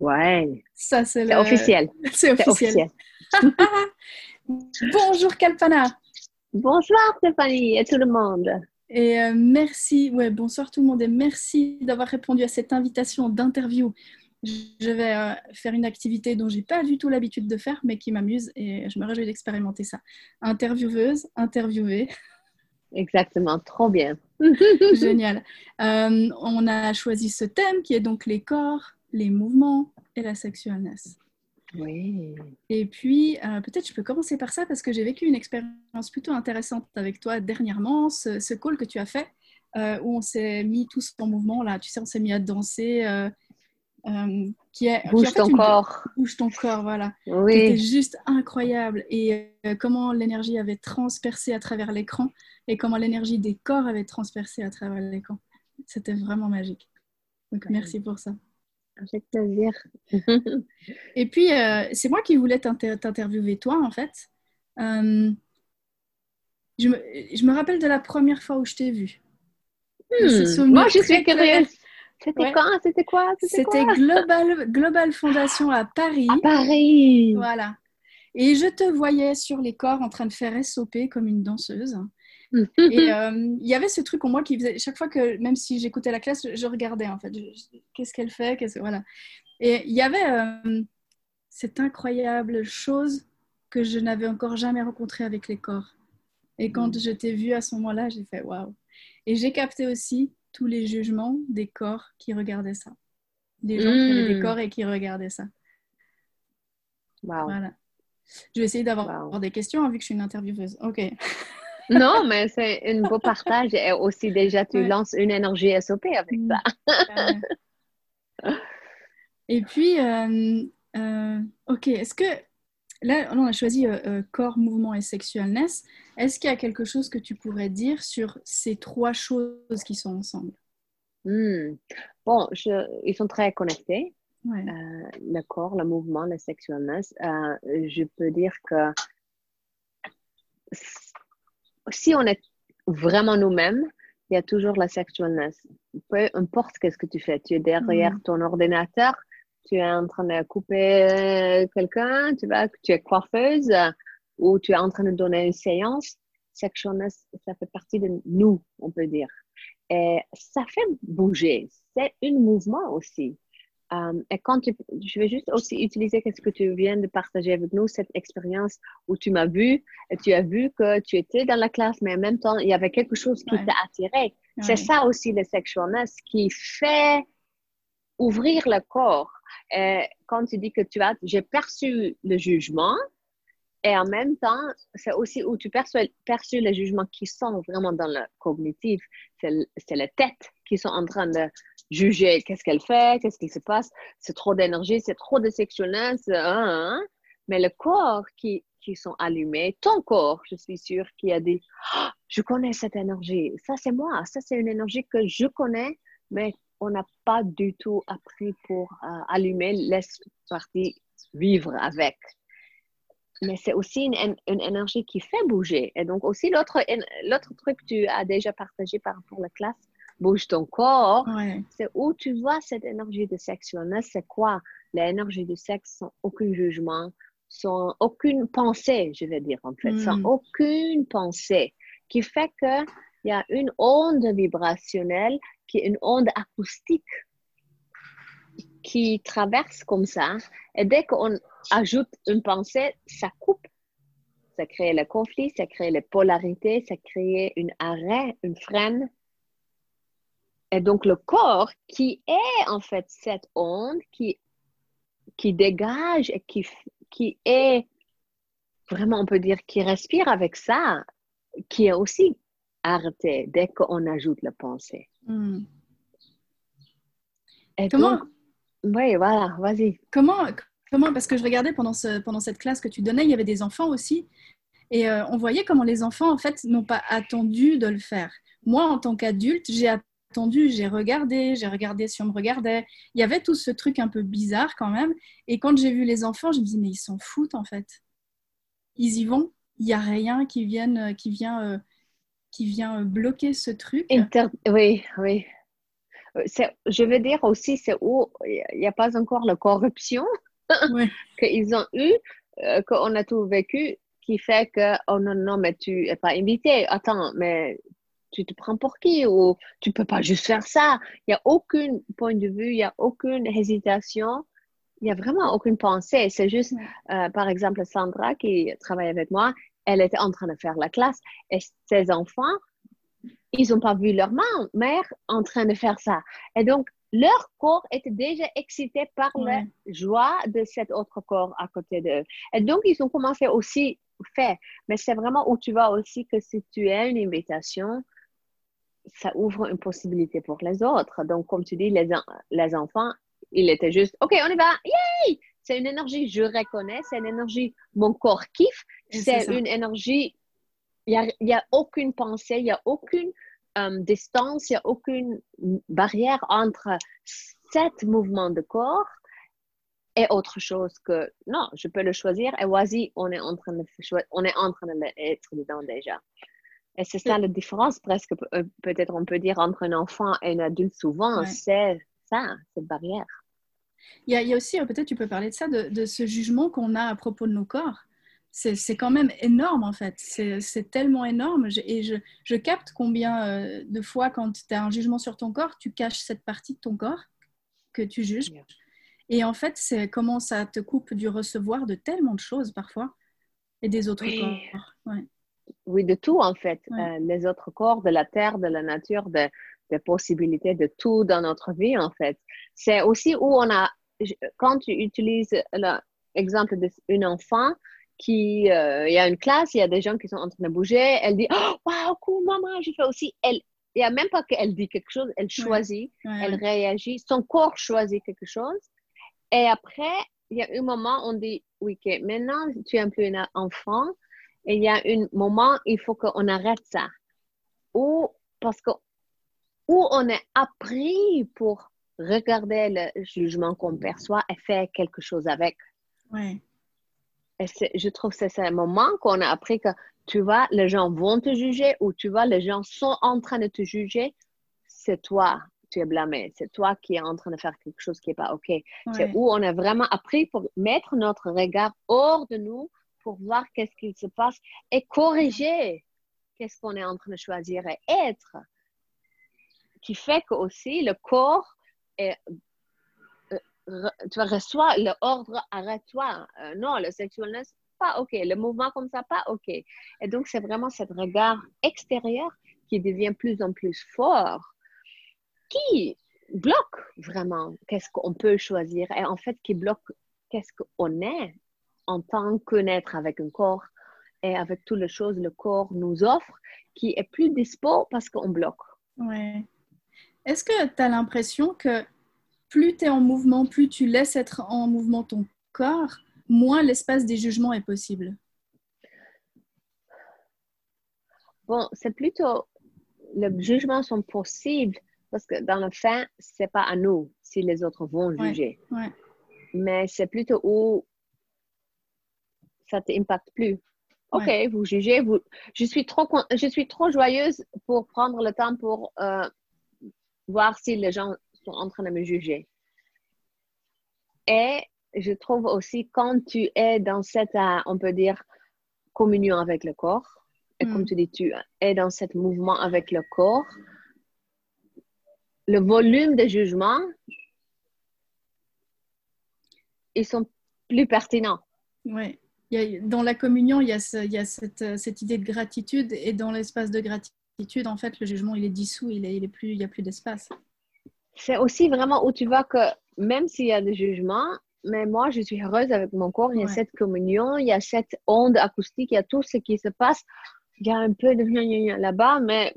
Ouais. Ça, c'est le- officiel. C'est officiel. officiel. Bonjour Kalpana. Bonsoir Stéphanie et tout le monde. Et euh, merci, ouais, bonsoir tout le monde et merci d'avoir répondu à cette invitation d'interview. Je vais euh, faire une activité dont j'ai pas du tout l'habitude de faire, mais qui m'amuse et je me réjouis d'expérimenter ça. Intervieweuse, interviewée, Exactement, trop bien. génial. Euh, on a choisi ce thème qui est donc les corps, les mouvements et la sexualness. Oui. Et puis, euh, peut-être je peux commencer par ça parce que j'ai vécu une expérience plutôt intéressante avec toi dernièrement, ce, ce call que tu as fait, euh, où on s'est mis tous en mouvement, là, tu sais, on s'est mis à danser, euh, qui est... qui est en Bouge fait ton une- corps. Bouge ton corps, voilà. Oui. juste incroyable. Et comment l'énergie avait transpercé à travers l'écran et comment l'énergie des corps avait transpercé à travers l'écran. C'était vraiment magique. Donc, Ouais. merci pour ça. Avec plaisir. Et puis, euh, c'est moi qui voulais t'inter- t'interviewer, toi, en fait. Euh, je, me, je me rappelle de la première fois où je t'ai vue. Hmm, Moi, je suis curieuse. C'était Ouais. quand? C'était quoi? C'était Global, Global Fondation à Paris. À Paris. Voilà. Et je te voyais sur les corps en train de faire SOP comme une danseuse. Et euh, il y avait ce truc en moi qui faisait, chaque fois que, même si j'écoutais la classe, je, je regardais en fait. Qu'est-ce qu'elle fait? Qu'est-ce- Voilà. Et il y avait euh, cette incroyable chose que je n'avais encore jamais rencontrée avec les corps. Et quand Mm. je t'ai vue à ce moment-là, j'ai fait waouh. Et j'ai capté aussi tous les jugements des corps qui regardaient ça. Des gens qui avaient des Mm. corps et qui regardaient ça. Wow. Voilà. Je vais essayer d'avoir Wow. des questions hein, vu que je suis une intervieweuse. Ok. Non, mais c'est un beau partage et aussi déjà tu Ouais. lances une énergie SOP avec ça. Et puis, euh, euh, ok, est-ce que là, on a choisi euh, corps, mouvement et sexualness. Est-ce qu'il y a quelque chose que tu pourrais dire sur ces trois choses qui sont ensemble? Hmm. Bon, je- ils sont très connectés. Ouais. Le corps, le mouvement, la sexualness. Je peux dire que si on est vraiment nous-mêmes, il y a toujours la sexualness. Peu importe qu'est-ce que tu fais, tu es derrière Mhm. ton ordinateur, tu es en train de couper quelqu'un, tu, vas, tu es coiffeuse euh, ou tu es en train de donner une séance. Sexualness, ça fait partie de nous, on peut dire. Et ça fait bouger. C'est un mouvement aussi. Euh, et quand tu, je vais juste aussi utiliser ce que tu viens de partager avec nous, cette expérience où tu m'as vu et tu as vu que tu étais dans la classe, mais en même temps, il y avait quelque chose qui Ouais. t'a attiré. C'est ça aussi le sexualness qui fait ouvrir le corps. Et quand tu dis que tu as, j'ai perçu le jugement, et en même temps, c'est aussi où tu perçois, perçus les jugements qui sont vraiment dans le cognitif. C'est les têtes qui sont en train de juger qu'est-ce qu'elle fait, qu'est-ce qui se passe. C'est trop d'énergie, c'est trop de sexualness. hein, hein. Mais le corps qui, qui sont allumés, ton corps, je suis sûre, qui a dit Ah, Je connais cette énergie. Ça, c'est moi. Ça, c'est une énergie que je connais, mais on n'a pas du tout appris pour euh, allumer, laisse partie vivre avec mais c'est aussi une, une, énergie qui fait bouger. Et donc aussi, l'autre, l'autre truc que tu as déjà partagé par rapport à la classe, bouge ton corps, Ouais. c'est où tu vois cette énergie de sexualness, c'est quoi? L'énergie du sexe sans aucun jugement, sans aucune pensée, je vais dire en fait, Mm. sans aucune pensée, qui fait qu'il y a une onde vibrationnelle qui est une onde acoustique qui traverse comme ça. Et dès qu'on ajoute une pensée, ça coupe. Ça crée le conflit, ça crée les polarités, ça crée un arrêt, une freine. Et donc le corps qui est en fait cette onde qui, qui dégage et qui, qui est vraiment, on peut dire, qui respire avec ça, qui est aussi arrêté dès qu'on ajoute la pensée. Mm. Et Comment, donc, oui, voilà, vas-y. comment, comment, parce que je regardais pendant, ce, pendant cette classe que tu donnais, il y avait des enfants aussi. Et euh, on voyait comment les enfants, en fait, n'ont pas attendu de le faire. Moi, en tant qu'adulte, j'ai attendu, j'ai regardé, j'ai regardé si on me regardait. Il y avait tout ce truc un peu bizarre quand même. Et quand j'ai vu les enfants, je me dis, mais ils s'en foutent, en fait. Ils y vont. Il n'y a rien qui, vienne, qui vient, euh, qui vient bloquer ce truc. Inter oui, oui. je veux dire aussi, c'est où il n'y a pas encore la corruption qu'ils ont eu, euh, qu'on a tout vécu, qui fait que, oh non, non, mais tu n'es pas invité. Attends, mais tu te prends pour qui ou tu peux pas juste faire ça. Il n'y a aucun point de vue, il n'y a aucune hésitation, il n'y a vraiment aucune pensée. C'est juste, euh, par exemple, Sandra qui travaille avec moi, elle était en train de faire la classe et ses enfants, ils n'ont pas vu leur mère en train de faire ça. Et donc, leur corps était déjà excité par la joie de cet autre corps à côté d'eux. Et donc, ils ont commencé aussi faire. Mais c'est vraiment où tu vois aussi que si tu as une invitation, ça ouvre une possibilité pour les autres. Donc, comme tu dis, les, les enfants, ils étaient juste, OK, on y va, yay! C'est une énergie, je reconnais, c'est une énergie, mon corps kiffe, c'est une énergie, il n'y a, a, aucune pensée, il n'y a aucune euh, distance, il n'y a aucune barrière entre cet mouvement de corps et autre chose que non, je peux le choisir et voici, on est en train de on est en train d'être dedans déjà. Et c'est ça la différence presque, euh, peut-être on peut dire, entre un enfant et un adulte souvent, c'est ça, cette barrière. Il y, a, aussi, euh, peut-être tu peux parler de ça, de, ce jugement qu'on a à propos de nos corps. C'est quand même énorme en fait, c'est tellement énorme et je, je capte combien euh, de fois quand tu as un jugement sur ton corps, tu caches cette partie de ton corps que tu juges. Et en fait, c'est comment ça te coupe du recevoir de tellement de choses parfois et des autres corps. Ouais oui, de tout en fait. Euh, les autres corps, de la terre, de la nature, de, des possibilités de tout dans notre vie en fait. C'est aussi où on a, quand tu utilises l'exemple d'un enfant qui, euh, il y a une classe, il y a des gens qui sont en train de bouger, elle dit, oh, wow, cool, maman, je fais aussi. Elle, il n'y a même pas qu'elle dit quelque chose, elle choisit, elle réagit, son corps choisit quelque chose. Et après, il y a un moment, on dit, oui, maintenant tu es un peu un enfant, il y a un moment, il faut qu'on arrête ça. Ou parce que où on est appris pour regarder le jugement qu'on perçoit et faire quelque chose avec. Et je trouve que c'est un moment qu'on a appris que tu vois, les gens vont te juger ou tu vois, les gens sont en train de te juger. C'est toi, tu es blâmé. C'est toi qui es en train de faire quelque chose qui n'est pas OK. C'est où on a vraiment appris pour mettre notre regard hors de nous pour voir qu'est-ce qu'il se passe et corriger qu'est-ce qu'on est en train de choisir et être. Qui fait que aussi le corps est, euh, tu reçois l'ordre arrête-toi. Euh, non, le sexualness, pas OK. Le mouvement comme ça, pas OK. Et donc, c'est vraiment ce regard extérieur qui devient plus en plus fort, qui bloque vraiment qu'est-ce qu'on peut choisir et en fait qui bloque qu'est-ce qu'on est en tant que naître avec un corps et avec toutes les choses le corps nous offre, qui est plus dispo parce qu'on bloque. Ouais. Est-ce que tu as l'impression que plus tu es en mouvement, plus tu laisses être en mouvement ton corps, moins l'espace des jugements est possible? Bon, c'est plutôt les jugements sont possibles parce que dans le fin, c'est pas à nous si les autres vont juger. Ouais. Mais c'est plutôt où ça t'impacte plus. OK, vous jugez. Vous... Je, suis trop, je suis trop joyeuse pour prendre le temps pour euh, voir si les gens sont en train de me juger. Et je trouve aussi quand tu es dans cette, euh, on peut dire, communion avec le corps, et comme mm. tu dis, tu es dans ce mouvement avec le corps, le volume de jugement, ils sont plus pertinents. Oui dans la communion, il y a, euh, cette, idée de gratitude et dans l'espace de gratitude, en fait, le jugement, il est dissous, il, est, plus, il n'y a plus d'espace. C'est aussi vraiment où tu vois que même s'il y a des jugements, mais moi, je suis heureuse avec mon corps, il y a cette communion, il y a cette onde acoustique, il y a tout ce qui se passe. Il y a un peu de là-bas, mais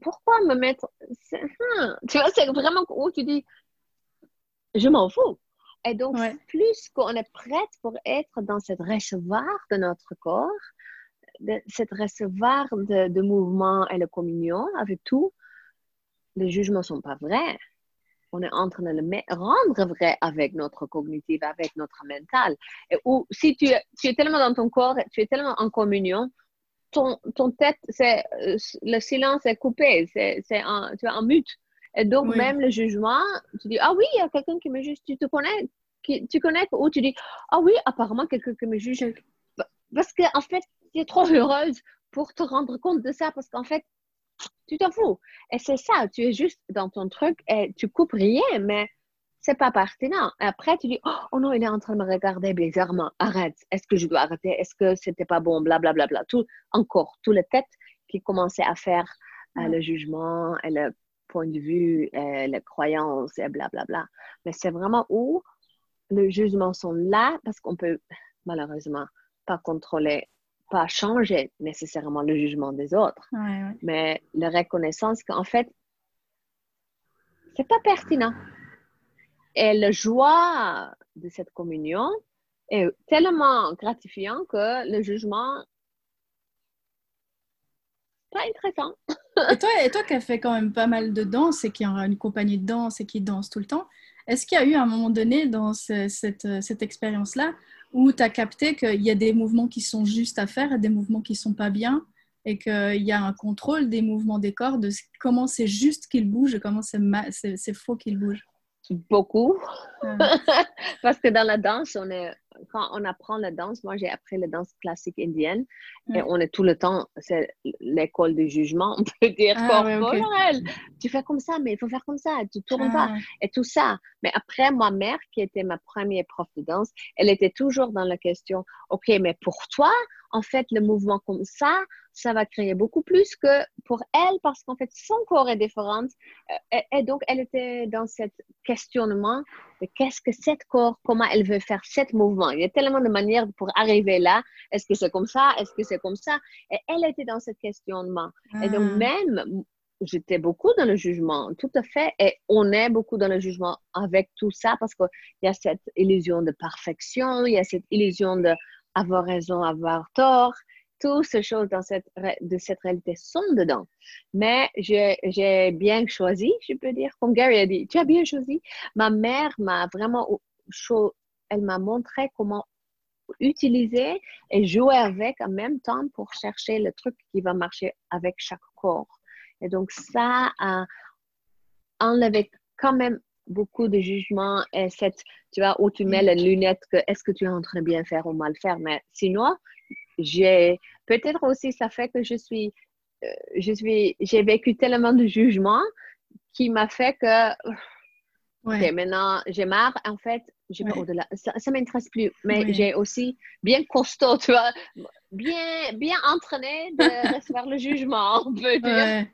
pourquoi me mettre... Hein, tu vois, c'est vraiment où tu dis, je m'en fous. Et donc, plus qu'on est prête pour être dans cette recevoir de notre corps, de, cette recevoir de, de, mouvement et de communion avec tout, les jugements ne sont pas vrais. On est en train de le rendre vrai avec notre cognitif, avec notre mental. Et où, si tu, tu, es tellement dans ton corps, tu es tellement en communion, ton, ton tête, c'est, euh, le silence est coupé, c'est, tu es en mute. Et donc, même le jugement, tu dis, ah oui, il y a quelqu'un qui me juge, tu te connais, qui, tu connais, ou tu dis, ah oui, apparemment, quelqu'un qui me juge. Parce qu'en en fait, tu es trop heureuse pour te rendre compte de ça, parce qu'en fait, tu t'en fous. Et c'est ça, tu es juste dans ton truc et tu coupes rien, mais c'est pas pertinent. Après, tu dis, oh non, il est en train de me regarder bizarrement. Arrête. Est-ce que je dois arrêter? Est-ce que c'était pas bon? Blablabla. Bla, bla, bla. Tout, encore, tout les têtes qui commençaient à faire euh, le jugement et le point de vue et les croyances et blablabla. Bla, bla. Mais c'est vraiment où les jugements sont là parce qu'on peut malheureusement pas contrôler, pas changer nécessairement le jugement des autres. Mais la reconnaissance qu'en fait, c'est pas pertinent. Et la joie de cette communion est tellement gratifiant que le jugement pas intéressant. Et toi, et toi qui as fait quand même pas mal de danse et qui a une compagnie de danse et qui danse tout le temps, est-ce qu'il y a eu un moment donné dans cette, cette expérience-là où tu as capté qu'il y a des mouvements qui sont justes à faire et des mouvements qui sont pas bien et qu'il y a un contrôle des mouvements des corps, de comment c'est juste qu'ils bougent et comment c'est faux qu'ils bougent? Beaucoup. Parce que dans la danse, on est, quand on apprend la danse, moi j'ai appris la danse classique indienne et on est tout le temps, c'est l'école du jugement, on peut dire ah, Tu fais comme ça, mais il faut faire comme ça, tu tournes pas ah. et tout ça. Mais après, ma mère, qui était ma première prof de danse, elle était toujours dans la question, OK, mais pour toi, en fait, le mouvement comme ça, ça va créer beaucoup plus que pour elle parce qu'en fait, son corps est différent. Euh, et, donc, elle était dans ce questionnement de qu'est-ce que cette corps, comment elle veut faire cet mouvement. Il y a tellement de manières pour arriver là. Est-ce que c'est comme ça? Est-ce que c'est comme ça? Et elle était dans ce questionnement. Et donc, ah. même, j'étais beaucoup dans le jugement, tout à fait. Et on est beaucoup dans le jugement avec tout ça parce qu'il y a cette illusion de perfection, il y a cette illusion de avoir raison, avoir tort toutes ces choses dans cette, de cette réalité sont dedans. Mais j'ai bien choisi, je peux dire, comme Gary a dit, tu as bien choisi. Ma mère m'a vraiment, elle m'a montré comment utiliser et jouer avec en même temps pour chercher le truc qui va marcher avec chaque corps. Et donc ça a enlevé quand même beaucoup de jugement et cette, tu vois, où tu mets les lunettes que est-ce que tu es en train de bien faire ou mal faire? Mais sinon, j'ai peut-être aussi ça fait que je suis euh, je suis j'ai vécu tellement de jugements qui m'a fait que ouais. maintenant j'ai marre. En fait j'ai pas au-delà ça, ça m'intéresse plus. Mais j'ai aussi bien costaud tu vois bien bien entraîné de recevoir le jugement on peut dire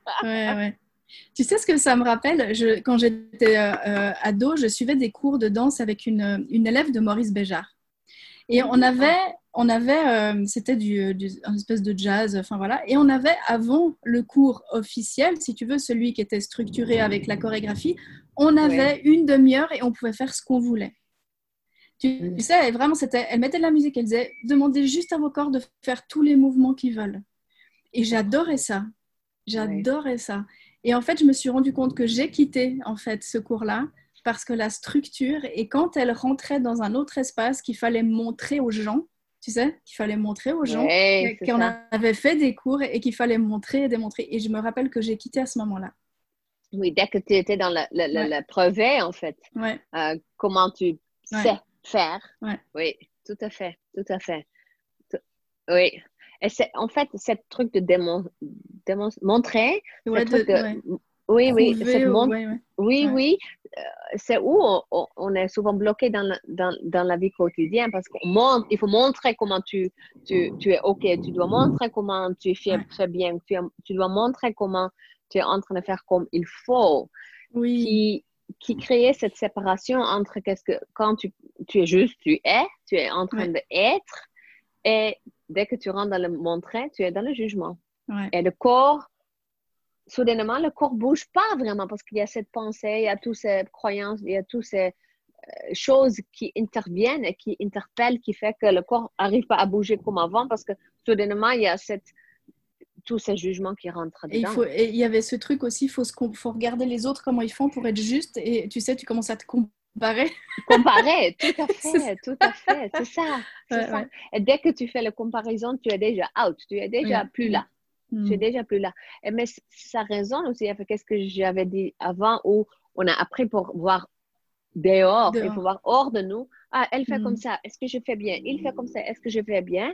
Tu sais ce que ça me rappelle? Je, Quand j'étais euh, euh, ado, je suivais des cours de danse avec une, une élève de Maurice Béjart. Et on avait, on avait, euh, c'était du, du, un espèce de jazz, enfin voilà. Et on avait avant le cours officiel, si tu veux, celui qui était structuré avec la chorégraphie, on avait une demi-heure et on pouvait faire ce qu'on voulait. Tu, sais, vraiment, c'était, elle mettait de la musique, elle disait, demandez juste à vos corps de faire tous les mouvements qu'ils veulent. Et j'adorais ça. J'adorais ça. Et en fait, je me suis rendu compte que j'ai quitté en fait ce cours-là parce que la structure, et quand elle rentrait dans un autre espace qu'il fallait montrer aux gens, tu sais, qu'il fallait montrer aux gens qu'on avait fait des cours et qu'il fallait montrer et démontrer. Et je me rappelle que j'ai quitté à ce moment-là. Oui, dès que tu étais dans la, la, en fait, euh, comment tu sais faire. Oui, tout à fait, tout à fait. Oui. Et c'est en fait, ce truc de démontrer, oui, oui, oui, oui, euh, c'est où on, est souvent bloqué dans la, dans, dans la vie quotidienne parce qu'il faut montrer comment tu, tu, tu, es OK, tu dois montrer comment tu fais, très bien, tu, tu, dois montrer comment tu es en train de faire comme il faut. Oui. Qui, qui crée cette séparation entre qu'est-ce que quand tu, tu es juste, tu es, tu es en train d'être, et dès que tu rentres dans le montrer, tu es dans le jugement. Et le corps soudainement, le corps bouge pas vraiment parce qu'il y a cette pensée, il y a toutes ces croyances, il y a toutes ces euh, choses qui interviennent et qui interpellent, qui fait que le corps n'arrive pas à bouger comme avant parce que soudainement, il y a cette, tous ces jugements qui rentrent dedans. Et il, faut, et il y avait ce truc aussi, il faut, faut regarder les autres, comment ils font pour être juste. Et tu sais, tu commences à te comparer. Comparer, tout à fait, tout à fait, c'est ça. ça. Et dès que tu fais la comparaison, tu es déjà out, tu es déjà plus là. Je suis déjà plus là. Et, mais ça résonne aussi avec ce que j'avais dit avant où on a appris pour voir dehors, il faut voir hors de nous. Ah, elle fait comme ça. Est-ce que je fais bien? Il fait comme ça. Est-ce que je fais bien?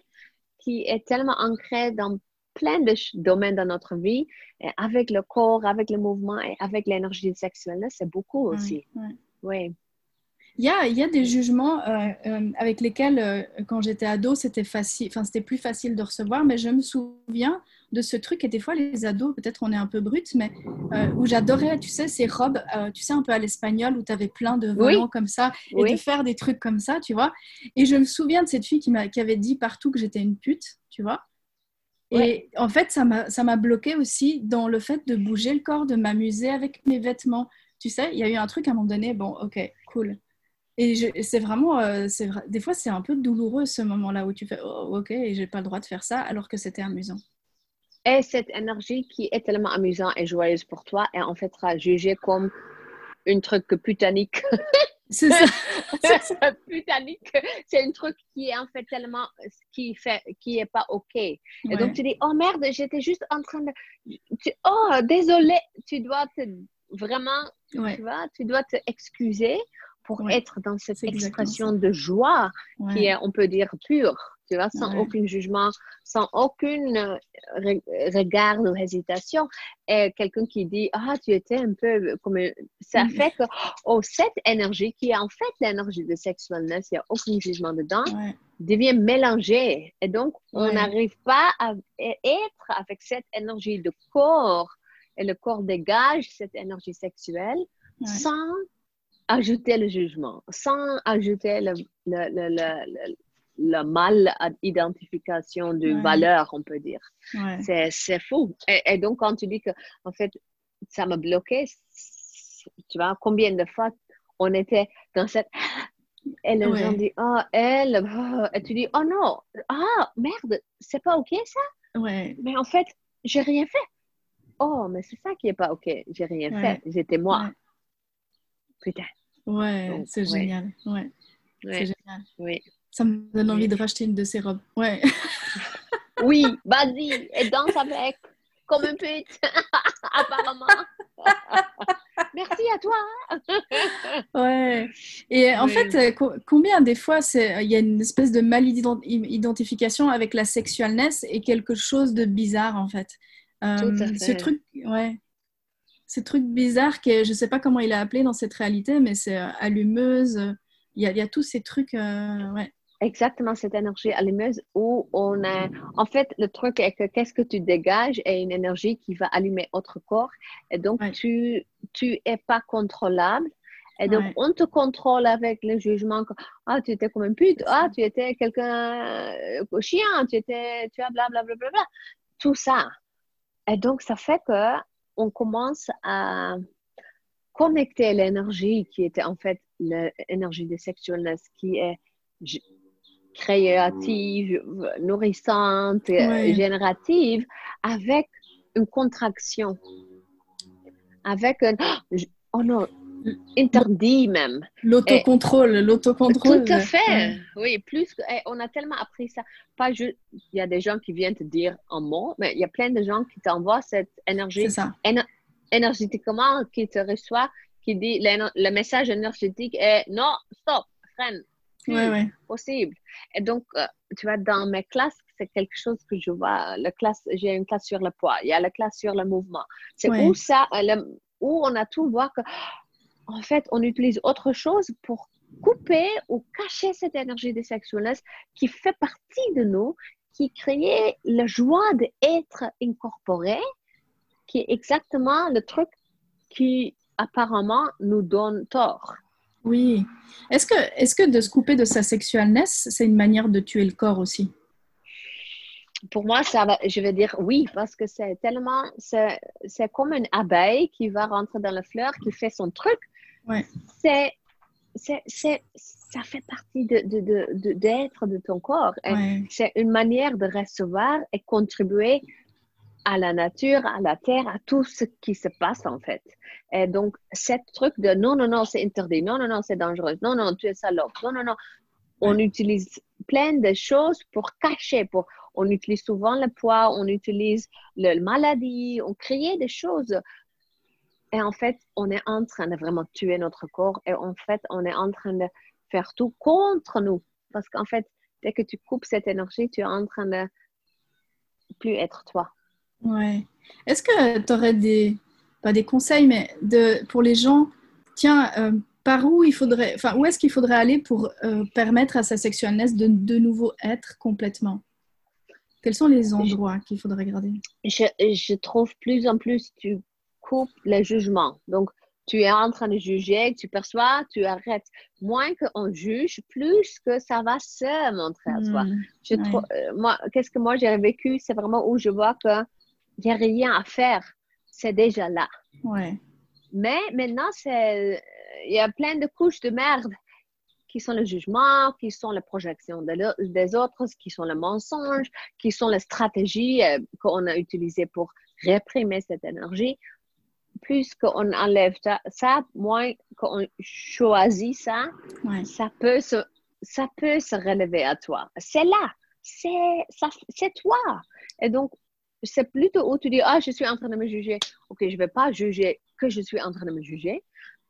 Qui est tellement ancré dans plein de domaines dans notre vie, avec le corps, avec le mouvement et avec l'énergie sexuelle, c'est beaucoup aussi. Oui. Il y, a, il y a, des jugements euh, euh, avec lesquels, euh, quand j'étais ado, c'était facile, enfin c'était plus facile de recevoir, mais je me souviens de ce truc et des fois les ados, peut-être on est un peu brut, mais où j'adorais, tu sais, ces robes, tu sais, un peu à l'espagnol où tu avais plein de volants comme ça et de faire des trucs comme ça, tu vois. Et je me souviens de cette fille qui, qui avait dit partout que j'étais une pute, tu vois. Et en fait, ça m'a bloqué aussi dans le fait de bouger le corps, de m'amuser avec mes vêtements. Tu sais, il y a eu un truc à un moment donné, bon, ok, cool. Et c'est vraiment, euh, des fois, c'est un peu douloureux ce moment-là où tu fais, oh, ok, j'ai pas le droit de faire ça, alors que c'était amusant. Et cette énergie qui est tellement amusante et joyeuse pour toi est en fait jugée comme un truc putanique. C'est ça. putanique. C'est un truc qui est en fait tellement, qui fait, qui est pas ok. Et donc tu dis, oh merde, j'étais juste en train de, oh désolé, tu dois te vraiment, tu vois, tu dois te excuser pour être dans cette expression de joie qui est, on peut dire, pure, tu vois, sans aucun jugement, sans aucun euh, regard ou hésitation. Et quelqu'un qui dit, ah, tu étais un peu comme, ça mm. fait que, oh, cette énergie qui est en fait l'énergie de sexualness, il n'y a aucun jugement dedans, devient mélangée. Et donc, on n'arrive pas à être avec cette énergie de corps et le corps dégage cette énergie sexuelle sans ajouter le jugement, sans ajouter le, le, le, le mal identification de valeur, on peut dire. C'est fou. Et, donc, quand tu dis que, en fait, ça m'a bloqué, tu vois, combien de fois on était dans cette. Et les gens disent, oh, elle, oh, et tu dis, oh non, ah, merde, c'est pas OK ça? Ouais. Mais en fait, j'ai rien fait. Oh, mais c'est ça qui est pas OK. J'ai rien fait. J'étais moi. Putain. Ouais, c'est génial. Ouais. C'est génial. Oui. Ça me donne envie de racheter une de ces robes. Ouais. oui, vas-y, et danse avec, comme un pute, apparemment. Merci à toi. ouais. Et en fait, combien des fois il y a une espèce de mal identification avec la sexualness et quelque chose de bizarre en fait. Euh, Tout à fait. Ce truc, ouais ce truc bizarre que je ne sais pas comment il a appelé dans cette réalité, mais c'est euh, allumeuse. Il y, a, il y, a, tous ces trucs. Euh, ouais. Exactement, cette énergie allumeuse où on a. En fait, le truc est que qu'est-ce que tu dégages est une énergie qui va allumer autre corps. Et donc, tu tu es pas contrôlable. Et donc, on te contrôle avec le jugement que ah, tu étais comme un pute, ah, tu étais quelqu'un euh, chien, tu étais, tu as blablabla. Bla, bla, bla, Tout ça. Et donc, ça fait que on commence à connecter l'énergie qui était en fait l'énergie de sexualness qui est créative, nourrissante, générative, avec une contraction, avec un oh non, interdit même. L'autocontrôle, l'autocontrôle. Tout à fait, oui. Plus, on a tellement appris ça. Pas juste, il y a des gens qui viennent te dire un mot, mais il y a plein de gens qui t'envoient cette énergie ça. énergétiquement, qui te reçoit, qui dit le, message énergétique est non, stop, freine. Oui, possible. Et donc, euh, tu vois, dans mes classes, c'est quelque chose que je vois. La classe, j'ai une classe sur le poids, il y a la classe sur le mouvement. C'est où ça, où on a tout voir que en fait, on utilise autre chose pour couper ou cacher cette énergie de sexualness qui fait partie de nous, qui crée la joie d'être incorporé, qui est exactement le truc qui apparemment nous donne tort. Oui. Est-ce que, est que de se couper de sa sexualness, c'est une manière de tuer le corps aussi? Pour moi, ça je vais dire oui, parce que c'est tellement, c'est comme une abeille qui va rentrer dans la fleur, qui fait son truc, c'est, c'est, ça fait partie de, de, d'être de, ton corps. C'est une manière de recevoir et contribuer à la nature, à la terre, à tout ce qui se passe en fait. Et donc, ce truc de non, non, non, c'est interdit, non, non, non, c'est dangereux, non, non, tu es salope, non, non, non. On utilise plein de choses pour cacher, pour on utilise souvent le poids, on utilise la maladie, on crée des choses. Et en fait, on est en train de vraiment tuer notre corps et en fait, on est en train de faire tout contre nous. Parce qu'en fait, dès que tu coupes cette énergie, tu es en train de plus être toi. Ouais. Est-ce que tu aurais des, pas des conseils, mais de, pour les gens, tiens, euh, par où il faudrait, enfin, où est-ce qu'il faudrait aller pour euh, permettre à sa sexualness de de nouveau être complètement? Quels sont les endroits qu'il faudrait regarder? Je, je, trouve plus en plus tu coupes le jugement. Donc, tu es en train de juger, tu perçois, tu arrêtes. Moins qu'on juge, plus que ça va se montrer à toi. Hmm, je euh, moi, qu'est-ce que moi j'ai vécu, c'est vraiment où je vois qu'il n'y a rien à faire. C'est déjà là. Ouais. Mais maintenant, c'est il y a plein de couches de merde qui sont le jugement, qui sont la projection des autres, qui sont le mensonge, qui sont les stratégies euh, qu'on a utilisées pour réprimer cette énergie. Plus qu'on enlève ça, moins qu'on choisit ça, ça, peut se, ça peut se relever à toi. C'est là, c'est toi. Et donc, c'est plutôt où tu dis, ah, je suis en train de me juger. OK, je ne vais pas juger que je suis en train de me juger.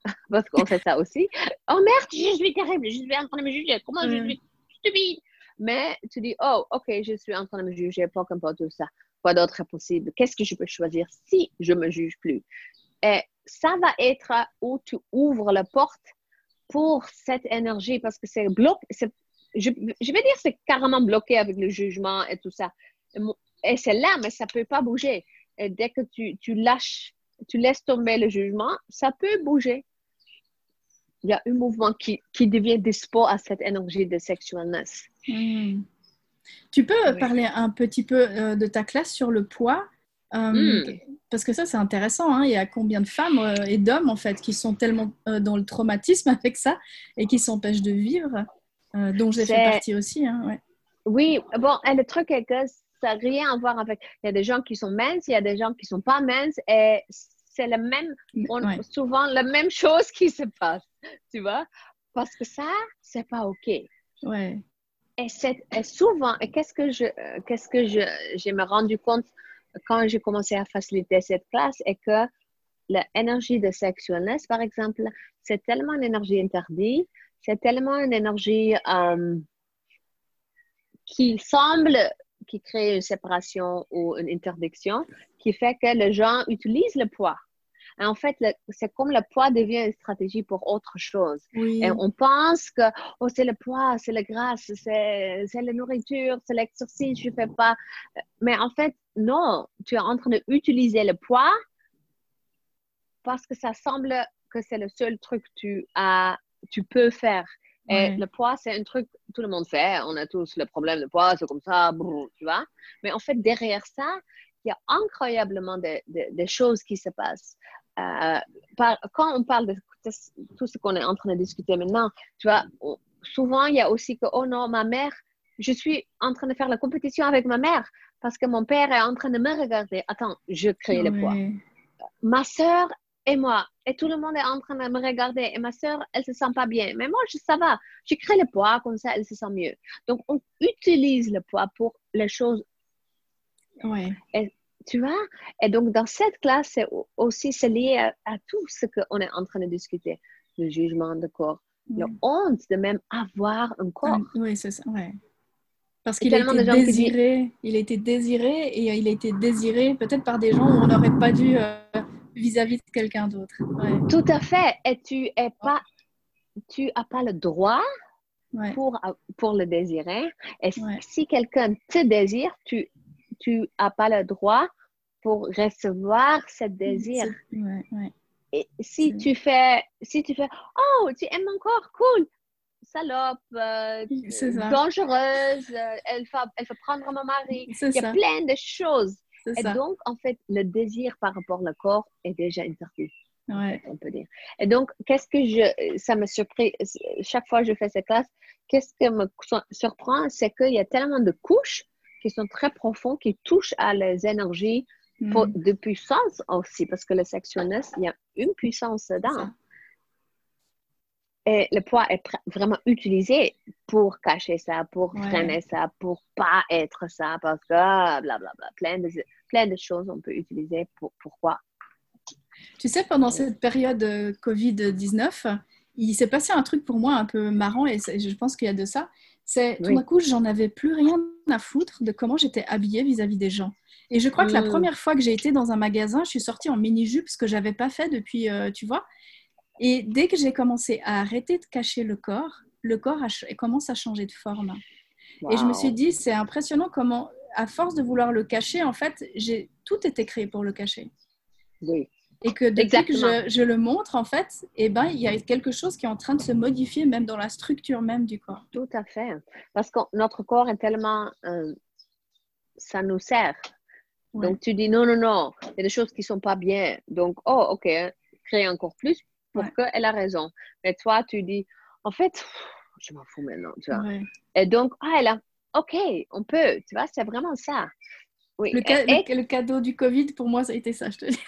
parce qu'on fait ça aussi. Oh merde, je suis terrible, je suis en train de me juger, comment je suis stupide? Mais tu dis, oh, ok, je suis en train de me juger, pas qu'importe tout ça. Quoi d'autre est possible? Qu'est-ce que je peux choisir si je me juge plus? Et ça va être où tu ouvres la porte pour cette énergie parce que c'est bloqué. Je, je vais dire c'est carrément bloqué avec le jugement et tout ça. Et c'est là, mais ça peut pas bouger. Et dès que tu, tu lâches, tu laisses tomber le jugement, ça peut bouger il y a un mouvement qui, qui devient dispo à cette énergie de sexualness. Hmm. Tu peux parler un petit peu euh, de ta classe sur le poids euh, hmm. Parce que ça, c'est intéressant. Hein. Il y a combien de femmes euh, et d'hommes, en fait, qui sont tellement dans le traumatisme avec ça et qui s'empêchent de vivre, dont j'ai fait partie aussi. Hein, ouais. Oui, bon, le truc est que ça n'a rien à voir avec. Il y a des gens qui sont minces, il y a des gens qui ne sont pas minces et c'est le même, souvent la même chose qui se passe, tu vois, parce que ça, c'est pas OK. Ouais. Et, souvent, qu'est-ce que je, qu'est-ce que je, me rendu compte quand j'ai commencé à faciliter cette classe, est que l'énergie de sexualness, par exemple, c'est tellement une énergie interdite, c'est tellement une énergie euh, qui semble qui crée une séparation ou une interdiction, qui fait que les gens utilisent le poids en fait, c'est comme le poids devient une stratégie pour autre chose. Et on pense que oh, c'est le poids, c'est la grâce, c'est la nourriture, c'est l'exercice, je ne fais pas. Mais en fait, non, tu es en train d'utiliser le poids parce que ça semble que c'est le seul truc que tu, as, tu peux faire. Et le poids, c'est un truc que tout le monde fait. On a tous le problème de poids, c'est comme ça, tu vois. Mais en fait, derrière ça, il y a incroyablement de, de choses qui se passent. Euh, quand on parle de tout ce qu'on est en train de discuter maintenant, tu vois, souvent il y a aussi que, oh non, ma mère, je suis en train de faire la compétition avec ma mère parce que mon père est en train de me regarder. Attends, je crée le poids. Ma soeur et moi, et tout le monde est en train de me regarder, et ma soeur, elle se sent pas bien. Mais moi, je, ça va. Je crée le poids, comme ça, elle se sent mieux. Donc, on utilise le poids pour les choses. Ouais. Tu vois? Et donc, dans cette classe, c'est aussi c'est lié à, tout ce qu'on est en train de discuter. Le jugement de corps, la honte de même avoir un corps. Oui, c'est ça, ouais. Parce qu'il a été désiré, il a été désiré et il a été désiré peut-être par des gens où on n'aurait pas dû euh, vis-à-vis de quelqu'un d'autre. Tout à fait. Et tu es pas, tu as pas le droit pour, pour le désirer. Et si quelqu'un te désire, tu tu n'as pas le droit pour recevoir ce désir. Et si tu fais, si tu fais, oh, tu aimes mon corps, cool, salope, euh, dangereuse, euh, elle, va, elle prendre mon mari. Il y a plein de choses. Et donc, en fait, le désir par rapport au corps est déjà interdit. On peut dire. Et donc, qu'est-ce que je, ça me surpris, chaque fois que je fais cette classe, qu'est-ce qui me surprend, c'est qu'il y a tellement de couches qui sont très profonds, qui touchent à les énergies mm. de puissance aussi, parce que le sexualness, il y a une puissance dedans. Et le poids est vraiment utilisé pour cacher ça, pour freiner ça, pour pas être ça, parce que blablabla, plein de, plein de choses on peut utiliser pour pourquoi. Tu sais, pendant cette période euh, Covid-19, il s'est passé un truc pour moi un peu marrant et je pense qu'il y a de ça. C'est tout d'un coup, j'en avais plus rien à foutre de comment j'étais habillée vis-à-vis des gens. Et je crois que la mm. première fois que j'ai été dans un magasin, je suis sortie en mini-jupe, ce que j'avais pas fait depuis, euh, tu vois. Et dès que j'ai commencé à arrêter de cacher le corps, le corps commence à changer de forme. Et je me suis dit, c'est impressionnant comment, à force de vouloir le cacher, en fait, j'ai tout été créé pour le cacher. Oui. Et que depuis que je, le montre, en fait, eh ben, il y a quelque chose qui est en train de se modifier, même dans la structure même du corps. Tout à fait. Parce que notre corps est tellement... Euh, ça nous sert. Donc, tu dis non, non, non, il y a des choses qui ne sont pas bien. Donc, oh, OK, créer encore plus pour qu'elle a raison. Mais toi, tu dis, en fait, je m'en fous maintenant, tu vois. Et donc, ah, elle a, OK, on peut, tu vois, c'est vraiment ça. Oui. Le, le, cadeau du Covid, pour moi, ça a été ça, je te dis.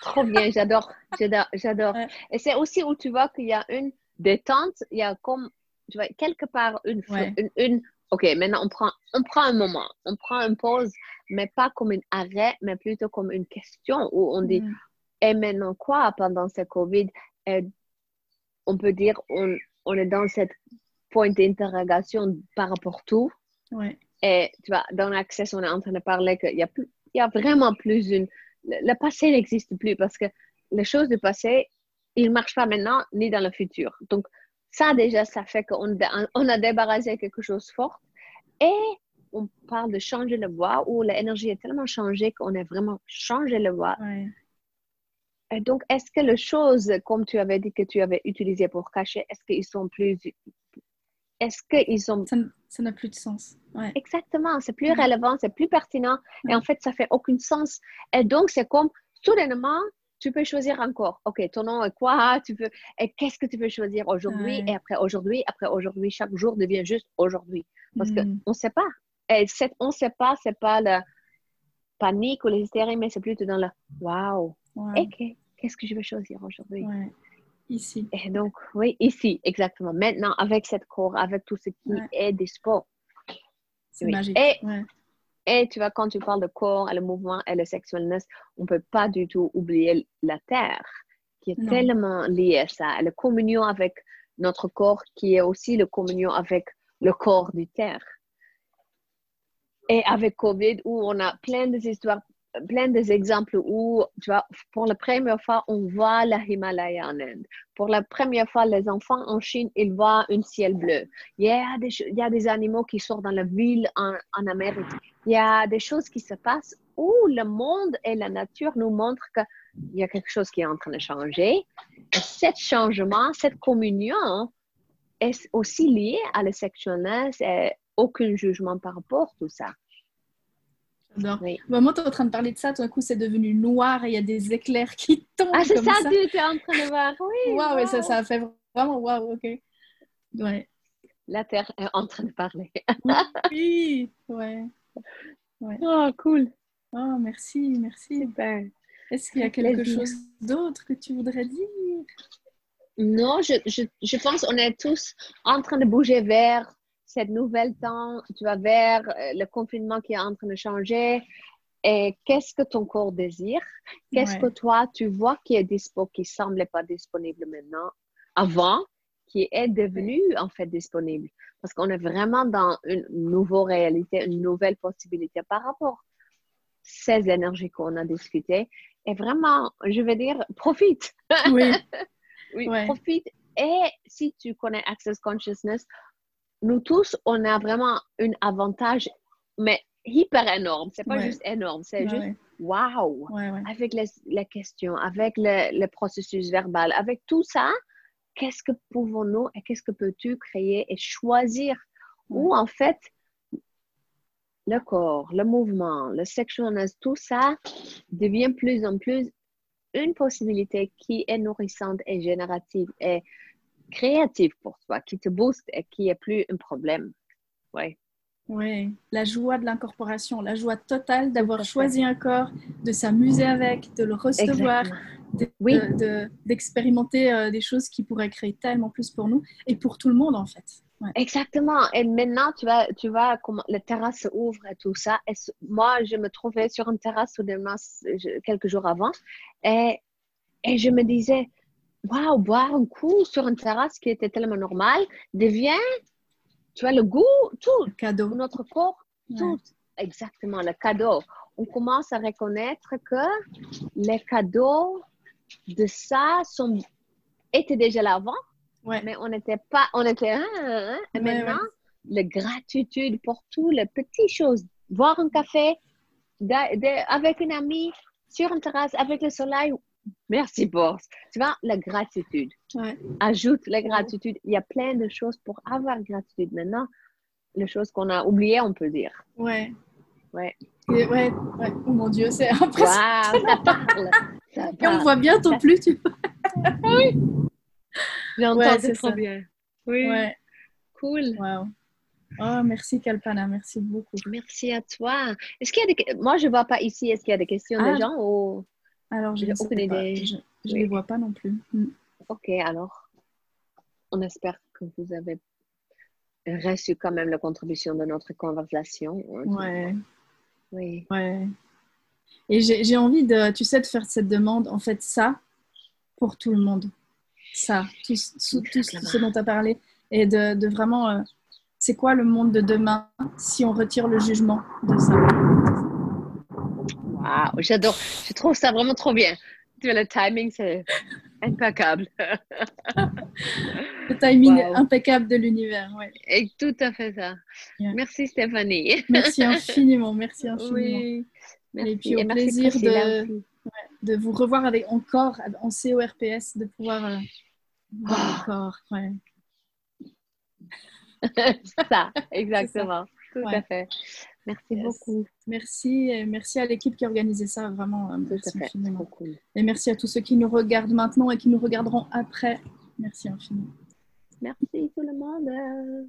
Trop bien, j'adore, j'adore, j'adore. Et c'est aussi où tu vois qu'il y a une détente, il y a comme, tu vois, quelque part une, une, OK, maintenant on prend, on prend un moment, on prend une pause, mais pas comme un arrêt, mais plutôt comme une question où on dit, mm. et maintenant quoi pendant ce COVID? Et on peut dire, on, on est dans cette point d'interrogation par rapport à tout. Et tu vois, dans l'accès, on est en train de parler qu'il y a, plus, il y a vraiment plus une le, passé n'existe plus parce que les choses du passé, ils ne marchent pas maintenant ni dans le futur. Donc, ça déjà, ça fait qu'on on a débarrassé quelque chose de fort. Et on parle de changer le voix où l'énergie est tellement changée qu'on a vraiment changé le voix. Et donc, est-ce que les choses, comme tu avais dit que tu avais utilisées pour cacher, est-ce qu'ils sont plus est-ce qu'ils ont... Ça n'a plus de sens. Exactement, c'est plus relevant, c'est plus pertinent et en fait, ça fait aucun sens. Et donc, c'est comme, soudainement, tu peux choisir encore. OK, ton nom est quoi? Tu veux, et qu'est-ce que tu veux choisir aujourd'hui? Et après aujourd'hui, après aujourd'hui, chaque jour devient juste aujourd'hui. Parce qu'on mm. ne sait pas. Et on ne sait pas, c'est pas la panique ou l'hystérie, mais c'est plutôt dans le wow. OK, qu'est-ce que je vais choisir aujourd'hui? Ici. Et donc, oui, ici, exactement. Maintenant, avec cette corps, avec tout ce qui est des sports. C'est magique. Et, tu vois, quand tu parles de corps et le mouvement et le sexualness, on ne peut pas du tout oublier la terre, qui est tellement liée à ça. la communion avec notre corps, qui est aussi la communion avec le corps du terre. Et avec COVID, où on a plein d'histoires plein d'exemples où, tu vois, pour la première fois, on voit la Himalaya en Inde. Pour la première fois, les enfants en Chine, ils voient un ciel bleu. Il y a des, il y a des animaux qui sortent dans la ville en, en Amérique. Il y a des choses qui se passent où le monde et la nature nous montrent qu'il y a quelque chose qui est en train de changer. Et ce changement, cette communion est aussi liée à la sexualness et aucun jugement par rapport à tout ça. Oui. Moi, tu es en train de parler de ça, tout d'un coup, c'est devenu noir et il y a des éclairs qui tombent. Ah, c'est ça, ça, tu es en train de voir. Oui. Waouh, wow. ça, ça a fait vraiment waouh, ok. Ouais. La Terre est en train de parler. oui, ouais. ouais. Oh, cool. Oh, merci, merci. Est-ce qu'il y a quelque chose d'autre que tu voudrais dire? Non, je, je, je pense qu'on est tous en train de bouger vers cette nouvelle temps, tu vas vers euh, le confinement qui est en train de changer. Et qu'est-ce que ton corps désire? Qu'est-ce que toi, tu vois qui est dispo, qui semblait pas disponible maintenant, avant, qui est devenu en fait disponible? Parce qu'on est vraiment dans une nouvelle réalité, une nouvelle possibilité par rapport à ces énergies qu'on a discutées. Et vraiment, je veux dire, profite. Oui. oui, profite. Et si tu connais Access Consciousness, nous tous, on a vraiment un avantage, mais hyper énorme. C'est pas juste énorme, c'est juste wow! Avec les, questions, avec le, processus verbal, avec tout ça, qu'est-ce que pouvons-nous et qu'est-ce que peux-tu créer et choisir? Où en fait le corps, le mouvement, le sexualness, tout ça devient plus en plus une possibilité qui est nourrissante et générative et créatif pour toi, qui te booste et qui est plus un problème. Ouais. Oui, la joie de l'incorporation, la joie totale d'avoir choisi un corps, de s'amuser avec, de le recevoir, Oui. de- de- d'expérimenter euh, des choses qui pourraient créer tellement plus pour nous et pour tout le monde en fait. Ouais. Exactement. Et maintenant, tu vois, tu vois comment la terrasse s'ouvre et tout ça. Et moi, je me trouvais sur une terrasse je- quelques jours avant et, et je me disais, waouh, boire un coup sur une terrasse qui était tellement normale devient, tu vois, le goût, tout, Cadeau. notre corps, Ouais. tout. Exactement, le cadeau. On commence à reconnaître que les cadeaux de ça sont, étaient déjà là avant, Ouais. mais on n'était pas, on était, hein, hein, et Ouais, maintenant, la gratitude pour toutes les petites choses. Boire un café de- avec une amie sur une terrasse avec le soleil. Merci, boss. Tu vois, la gratitude. Ouais. Ajoute la gratitude. Il y a plein de choses pour avoir gratitude. Maintenant, les choses qu'on a oubliées, on peut dire. Ouais. Ouais. Et ouais, ouais. Oh mon Dieu, c'est impressionnant. Ça parle. Ça Et on voit bientôt plus, tu vois. J'entends, Ouais, c'est trop bien. Oui, Ouais. cool. Waouh. Oh, merci Kalpana, merci beaucoup. Merci à toi. Est-ce qu'il y a des... Moi, je ne vois pas ici. Est-ce qu'il y a des questions Ah. des gens ou... Alors, je ne sais aucune pas. idée. Je ne Oui. les vois pas non plus. Mm. Ok, alors, on espère que vous avez reçu quand même la contribution de notre conversation. Ouais, Oui. ouais. Et j'ai envie de, tu sais, de faire cette demande, en fait, ça, pour tout le monde. Ça, tout, tout- tout ce dont tu as parlé. Et de, de vraiment, euh, c'est quoi le monde de demain si on retire le jugement de ça? Waouh, j'adore. Je trouve ça vraiment trop bien. Le timing, c'est impeccable. Le timing Wow. impeccable de l'univers. Ouais. Et tout à fait ça. Yeah. Merci Stéphanie. Merci infiniment, merci infiniment. Oui. Merci. Et puis au plaisir de-. De vous revoir avec encore en CORPS, de pouvoir euh, voir Ah. encore. Ouais. ça, exactement. Tout Ouais. à fait. Merci Yes. beaucoup. Merci, et merci à l'équipe qui a organisé ça, vraiment. euh, à Merci fait. infiniment. Cool. Et merci à tous ceux qui nous regardent maintenant et qui nous regarderont après. Merci infiniment. Merci tout le monde.